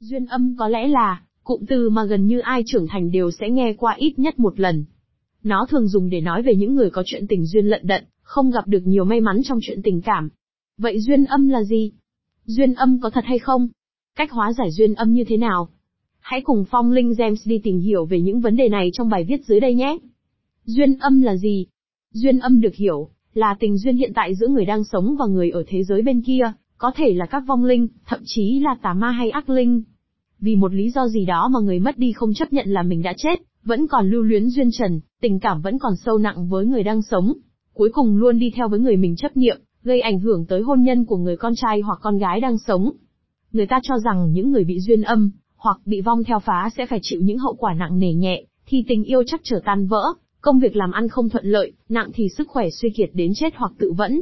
Duyên âm có lẽ là, cụm từ mà gần như ai trưởng thành đều sẽ nghe qua ít nhất một lần. Nó thường dùng để nói về những người có chuyện tình duyên lận đận, không gặp được nhiều may mắn trong chuyện tình cảm. Vậy duyên âm là gì? Duyên âm có thật hay không? Cách hóa giải duyên âm như thế nào? Hãy cùng Phong Linh James đi tìm hiểu về những vấn đề này trong bài viết dưới đây nhé. Duyên âm là gì? Duyên âm được hiểu, là tình duyên hiện tại giữa người đang sống và người ở thế giới bên kia, có thể là các vong linh, thậm chí là tà ma hay ác linh. Vì một lý do gì đó mà người mất đi không chấp nhận là mình đã chết, vẫn còn lưu luyến duyên trần, tình cảm vẫn còn sâu nặng với người đang sống. Cuối cùng luôn đi theo với người mình chấp niệm, gây ảnh hưởng tới hôn nhân của người con trai hoặc con gái đang sống. Người ta cho rằng những người bị duyên âm, hoặc bị vong theo phá sẽ phải chịu những hậu quả nặng nề nhẹ, thì tình yêu chắc trở tan vỡ, công việc làm ăn không thuận lợi, nặng thì sức khỏe suy kiệt đến chết hoặc tự vẫn.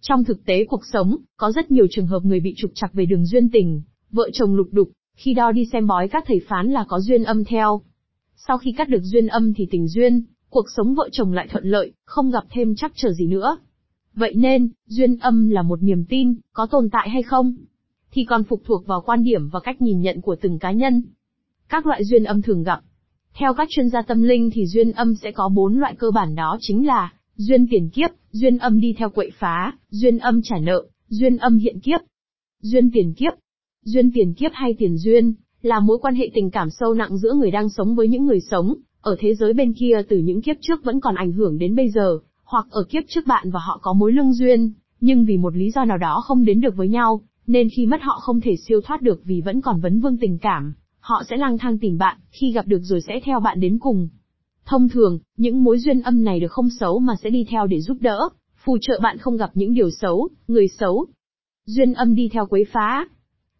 Trong thực tế cuộc sống, có rất nhiều trường hợp người bị trục trặc về đường duyên tình, vợ chồng lục đục, khi đo đi xem bói các thầy phán là có duyên âm theo. Sau khi cắt được duyên âm thì tình duyên, cuộc sống vợ chồng lại thuận lợi, không gặp thêm chắc trở gì nữa. Vậy nên, duyên âm là một niềm tin, có tồn tại hay không? Thì còn phụ thuộc vào quan điểm và cách nhìn nhận của từng cá nhân. Các loại duyên âm thường gặp. Theo các chuyên gia tâm linh thì duyên âm sẽ có bốn loại cơ bản đó chính là duyên tiền kiếp, duyên âm đi theo quậy phá, duyên âm trả nợ, duyên âm hiện kiếp. Duyên tiền kiếp. Duyên tiền kiếp hay tiền duyên, là mối quan hệ tình cảm sâu nặng giữa người đang sống với những người sống, ở thế giới bên kia từ những kiếp trước vẫn còn ảnh hưởng đến bây giờ, hoặc ở kiếp trước bạn và họ có mối lương duyên, nhưng vì một lý do nào đó không đến được với nhau, nên khi mất họ không thể siêu thoát được vì vẫn còn vấn vương tình cảm, họ sẽ lang thang tìm bạn, khi gặp được rồi sẽ theo bạn đến cùng. Thông thường, những mối duyên âm này được không xấu mà sẽ đi theo để giúp đỡ, phù trợ bạn không gặp những điều xấu, người xấu. Duyên âm đi theo quấy phá.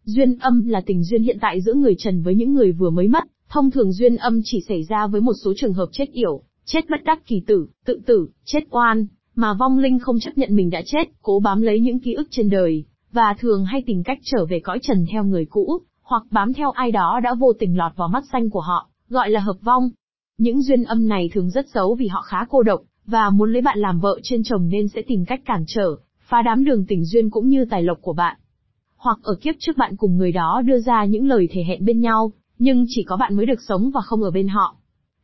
Duyên âm là tình duyên hiện tại giữa người trần với những người vừa mới mất, thông thường duyên âm chỉ xảy ra với một số trường hợp chết yểu, chết bất đắc kỳ tử, tự tử, chết oan, mà vong linh không chấp nhận mình đã chết, cố bám lấy những ký ức trên đời, và thường hay tìm cách trở về cõi trần theo người cũ, hoặc bám theo ai đó đã vô tình lọt vào mắt xanh của họ, gọi là hợp vong. Những duyên âm này thường rất xấu vì họ khá cô độc, và muốn lấy bạn làm vợ trên chồng nên sẽ tìm cách cản trở, phá đám đường tình duyên cũng như tài lộc của bạn. Hoặc ở kiếp trước bạn cùng người đó đưa ra những lời thể hẹn bên nhau, nhưng chỉ có bạn mới được sống và không ở bên họ.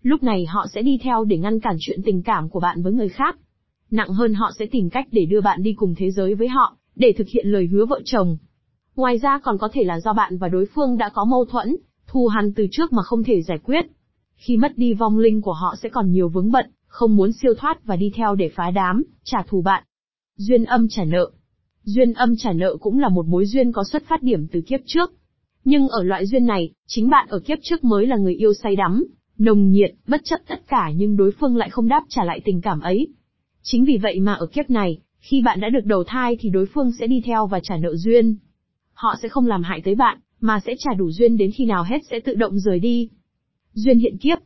Lúc này họ sẽ đi theo để ngăn cản chuyện tình cảm của bạn với người khác. Nặng hơn họ sẽ tìm cách để đưa bạn đi cùng thế giới với họ, để thực hiện lời hứa vợ chồng. Ngoài ra còn có thể là do bạn và đối phương đã có mâu thuẫn, thù hằn từ trước mà không thể giải quyết. Khi mất đi vong linh của họ sẽ còn nhiều vướng bận, không muốn siêu thoát và đi theo để phá đám, trả thù bạn. Duyên âm trả nợ. Duyên âm trả nợ cũng là một mối duyên có xuất phát điểm từ kiếp trước. Nhưng ở loại duyên này, chính bạn ở kiếp trước mới là người yêu say đắm, nồng nhiệt, bất chấp tất cả nhưng đối phương lại không đáp trả lại tình cảm ấy. Chính vì vậy mà ở kiếp này, khi bạn đã được đầu thai thì đối phương sẽ đi theo và trả nợ duyên. Họ sẽ không làm hại tới bạn, mà sẽ trả đủ duyên đến khi nào hết sẽ tự động rời đi. Duyên hiện kiếp.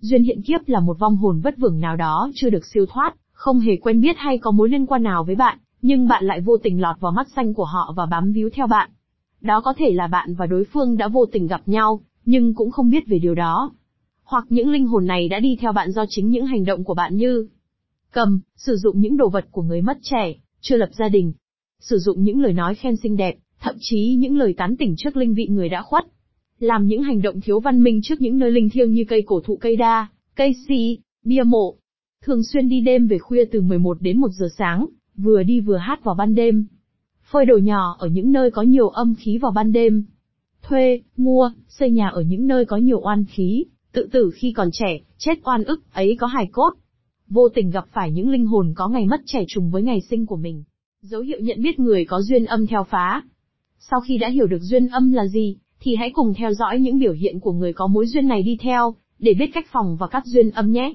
Duyên hiện kiếp là một vong hồn vất vưởng nào đó chưa được siêu thoát, không hề quen biết hay có mối liên quan nào với bạn, nhưng bạn lại vô tình lọt vào mắt xanh của họ và bám víu theo bạn. Đó có thể là bạn và đối phương đã vô tình gặp nhau, nhưng cũng không biết về điều đó. Hoặc những linh hồn này đã đi theo bạn do chính những hành động của bạn như cầm, sử dụng những đồ vật của người mất trẻ, chưa lập gia đình, sử dụng những lời nói khen xinh đẹp, thậm chí những lời tán tỉnh trước linh vị người đã khuất. Làm những hành động thiếu văn minh trước những nơi linh thiêng như cây cổ thụ cây đa, cây si, bia mộ. Thường xuyên đi đêm về khuya từ 11 đến 1 giờ sáng, vừa đi vừa hát vào ban đêm. Phơi đồ nhỏ ở những nơi có nhiều âm khí vào ban đêm. Thuê, mua, xây nhà ở những nơi có nhiều oan khí, tự tử khi còn trẻ, chết oan ức, ấy có hài cốt. Vô tình gặp phải những linh hồn có ngày mất trẻ trùng với ngày sinh của mình. Dấu hiệu nhận biết người có duyên âm theo phá. Sau khi đã hiểu được duyên âm là gì, thì hãy cùng theo dõi những biểu hiện của người có mối duyên này đi theo, để biết cách phòng và cắt duyên âm nhé.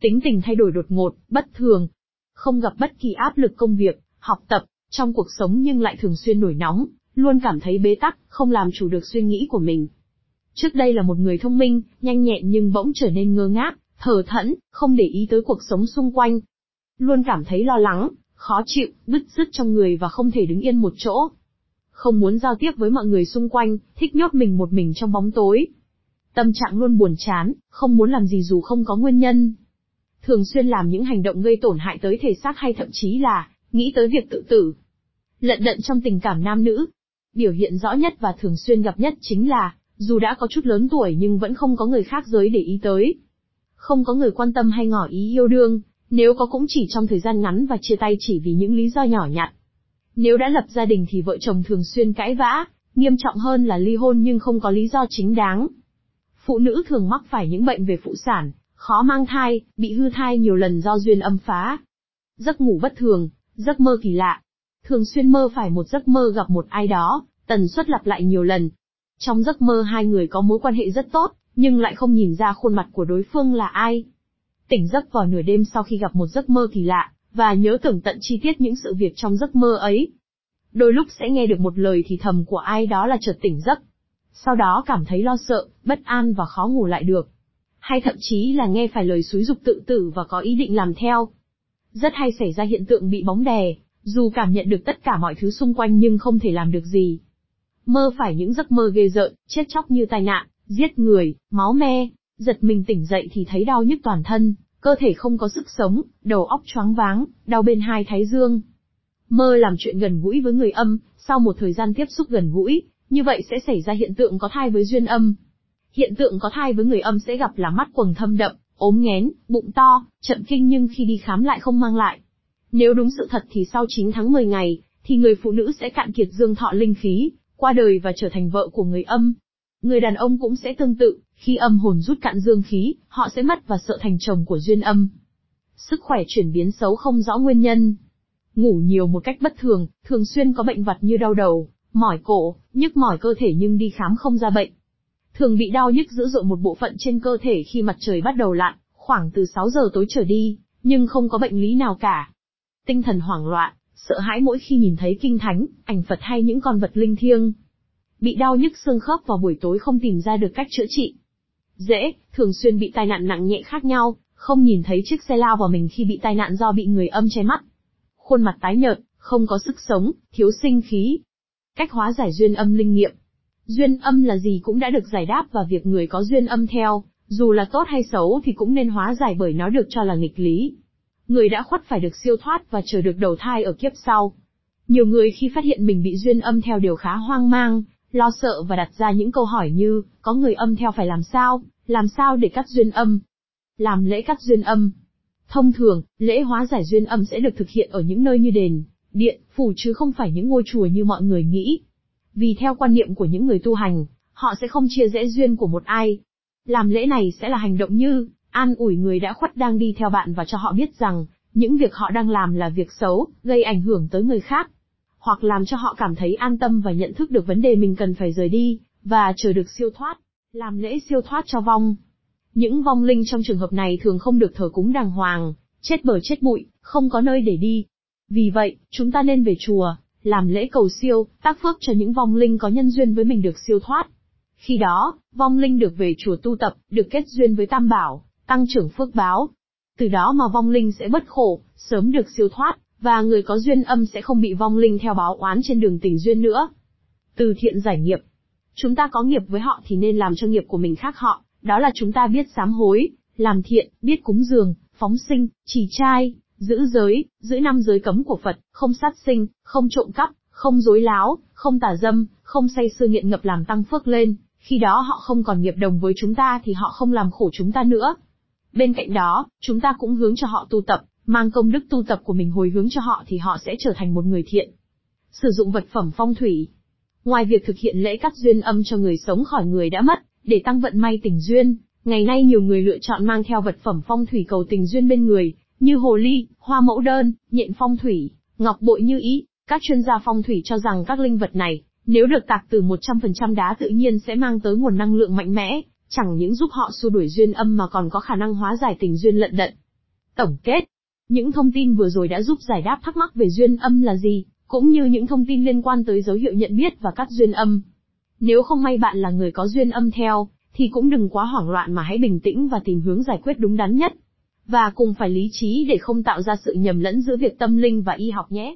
Tính tình thay đổi đột ngột, bất thường. Không gặp bất kỳ áp lực công việc, học tập, trong cuộc sống nhưng lại thường xuyên nổi nóng, luôn cảm thấy bế tắc, không làm chủ được suy nghĩ của mình. Trước đây là một người thông minh, nhanh nhẹn nhưng bỗng trở nên ngơ ngác, thở thẫn, không để ý tới cuộc sống xung quanh. Luôn cảm thấy lo lắng, khó chịu, bứt rứt trong người và không thể đứng yên một chỗ. Không muốn giao tiếp với mọi người xung quanh, thích nhốt mình một mình trong bóng tối. Tâm trạng luôn buồn chán, không muốn làm gì dù không có nguyên nhân. Thường xuyên làm những hành động gây tổn hại tới thể xác hay thậm chí là, nghĩ tới việc tự tử. Lận đận trong tình cảm nam nữ. Biểu hiện rõ nhất và thường xuyên gặp nhất chính là, dù đã có chút lớn tuổi nhưng vẫn không có người khác giới để ý tới. Không có người quan tâm hay ngỏ ý yêu đương, nếu có cũng chỉ trong thời gian ngắn và chia tay chỉ vì những lý do nhỏ nhặt. Nếu đã lập gia đình thì vợ chồng thường xuyên cãi vã, nghiêm trọng hơn là ly hôn nhưng không có lý do chính đáng. Phụ nữ thường mắc phải những bệnh về phụ sản, khó mang thai, bị hư thai nhiều lần do duyên âm phá. Giấc ngủ bất thường, giấc mơ kỳ lạ. Thường xuyên mơ phải một giấc mơ gặp một ai đó, tần suất lặp lại nhiều lần. Trong giấc mơ hai người có mối quan hệ rất tốt, nhưng lại không nhìn ra khuôn mặt của đối phương là ai. Tỉnh giấc vào nửa đêm sau khi gặp một giấc mơ kỳ lạ, và nhớ tưởng tận chi tiết những sự việc trong giấc mơ ấy. Đôi lúc sẽ nghe được một lời thì thầm của ai đó là chợt tỉnh giấc. Sau đó cảm thấy lo sợ, bất an và khó ngủ lại được. Hay thậm chí là nghe phải lời xúi dục tự tử và có ý định làm theo. Rất hay xảy ra hiện tượng bị bóng đè, dù cảm nhận được tất cả mọi thứ xung quanh nhưng không thể làm được gì. Mơ phải những giấc mơ ghê rợn, chết chóc như tai nạn, giết người, máu me, giật mình tỉnh dậy thì thấy đau nhức toàn thân, cơ thể không có sức sống, đầu óc choáng váng, đau bên hai thái dương. Mơ làm chuyện gần gũi với người âm, sau một thời gian tiếp xúc gần gũi, như vậy sẽ xảy ra hiện tượng có thai với duyên âm. Hiện tượng có thai với người âm sẽ gặp là mắt quầng thâm đậm, ốm nghén, bụng to, chậm kinh nhưng khi đi khám lại không mang lại. Nếu đúng sự thật thì sau 9 tháng 10 ngày, thì người phụ nữ sẽ cạn kiệt dương thọ linh khí, qua đời và trở thành vợ của người âm. Người đàn ông cũng sẽ tương tự, khi âm hồn rút cạn dương khí, họ sẽ mất và sợ thành chồng của duyên âm. Sức khỏe chuyển biến xấu không rõ nguyên nhân. Ngủ nhiều một cách bất thường, thường xuyên có bệnh vật như đau đầu, mỏi cổ, nhức mỏi cơ thể nhưng đi khám không ra bệnh. Thường bị đau nhức dữ dội một bộ phận trên cơ thể khi mặt trời bắt đầu lặn, khoảng từ 6 giờ tối trở đi, nhưng không có bệnh lý nào cả. Tinh thần hoảng loạn, sợ hãi mỗi khi nhìn thấy kinh thánh, ảnh Phật hay những con vật linh thiêng. Bị đau nhức xương khớp vào buổi tối không tìm ra được cách chữa trị. Dễ, thường xuyên bị tai nạn nặng nhẹ khác nhau, không nhìn thấy chiếc xe lao vào mình khi bị tai nạn do bị người âm che mắt. Khuôn mặt tái nhợt, không có sức sống, thiếu sinh khí. Cách hóa giải duyên âm linh nghiệm. Duyên âm là gì cũng đã được giải đáp và việc người có duyên âm theo, dù là tốt hay xấu thì cũng nên hóa giải bởi nó được cho là nghịch lý. Người đã khuất phải được siêu thoát và chờ được đầu thai ở kiếp sau. Nhiều người khi phát hiện mình bị duyên âm theo đều khá hoang mang, lo sợ và đặt ra những câu hỏi như, có người âm theo phải làm sao, làm sao để cắt duyên âm? Làm lễ cắt duyên âm. Thông thường, lễ hóa giải duyên âm sẽ được thực hiện ở những nơi như đền, điện, phủ chứ không phải những ngôi chùa như mọi người nghĩ. Vì theo quan niệm của những người tu hành, họ sẽ không chia rẽ duyên của một ai. Làm lễ này sẽ là hành động như, an ủi người đã khuất đang đi theo bạn và cho họ biết rằng, những việc họ đang làm là việc xấu, gây ảnh hưởng tới người khác. Hoặc làm cho họ cảm thấy an tâm và nhận thức được vấn đề mình cần phải rời đi, và chờ được siêu thoát. Làm lễ siêu thoát cho vong. Những vong linh trong trường hợp này thường không được thờ cúng đàng hoàng, chết bờ chết bụi, không có nơi để đi. Vì vậy, chúng ta nên về chùa, làm lễ cầu siêu, tác phước cho những vong linh có nhân duyên với mình được siêu thoát. Khi đó, vong linh được về chùa tu tập, được kết duyên với Tam Bảo, tăng trưởng phước báo. Từ đó mà vong linh sẽ bất khổ, sớm được siêu thoát, và người có duyên âm sẽ không bị vong linh theo báo oán trên đường tình duyên nữa. Từ thiện giải nghiệp. Chúng ta có nghiệp với họ thì nên làm cho nghiệp của mình khác họ, đó là chúng ta biết sám hối, làm thiện, biết cúng dường, phóng sinh, trì trai, giữ giới, giữ năm giới cấm của Phật, không sát sinh, không trộm cắp, không dối láo, không tà dâm, không say sưa nghiện ngập làm tăng phước lên, khi đó họ không còn nghiệp đồng với chúng ta thì họ không làm khổ chúng ta nữa. Bên cạnh đó, chúng ta cũng hướng cho họ tu tập, mang công đức tu tập của mình hồi hướng cho họ thì họ sẽ trở thành một người thiện. Sử dụng vật phẩm phong thủy. Ngoài việc thực hiện lễ cắt duyên âm cho người sống khỏi người đã mất, để tăng vận may tình duyên, ngày nay nhiều người lựa chọn mang theo vật phẩm phong thủy cầu tình duyên bên người, như hồ ly, hoa mẫu đơn, nhện phong thủy, ngọc bội như ý. Các chuyên gia phong thủy cho rằng các linh vật này, nếu được tạc từ 100% đá tự nhiên sẽ mang tới nguồn năng lượng mạnh mẽ, chẳng những giúp họ xua đuổi duyên âm mà còn có khả năng hóa giải tình duyên lận đận. Tổng kết, những thông tin vừa rồi đã giúp giải đáp thắc mắc về duyên âm là gì, cũng như những thông tin liên quan tới dấu hiệu nhận biết và các duyên âm. Nếu không may bạn là người có duyên âm theo, thì cũng đừng quá hoảng loạn mà hãy bình tĩnh và tìm hướng giải quyết đúng đắn nhất. Và cùng phải lý trí để không tạo ra sự nhầm lẫn giữa việc tâm linh và y học nhé.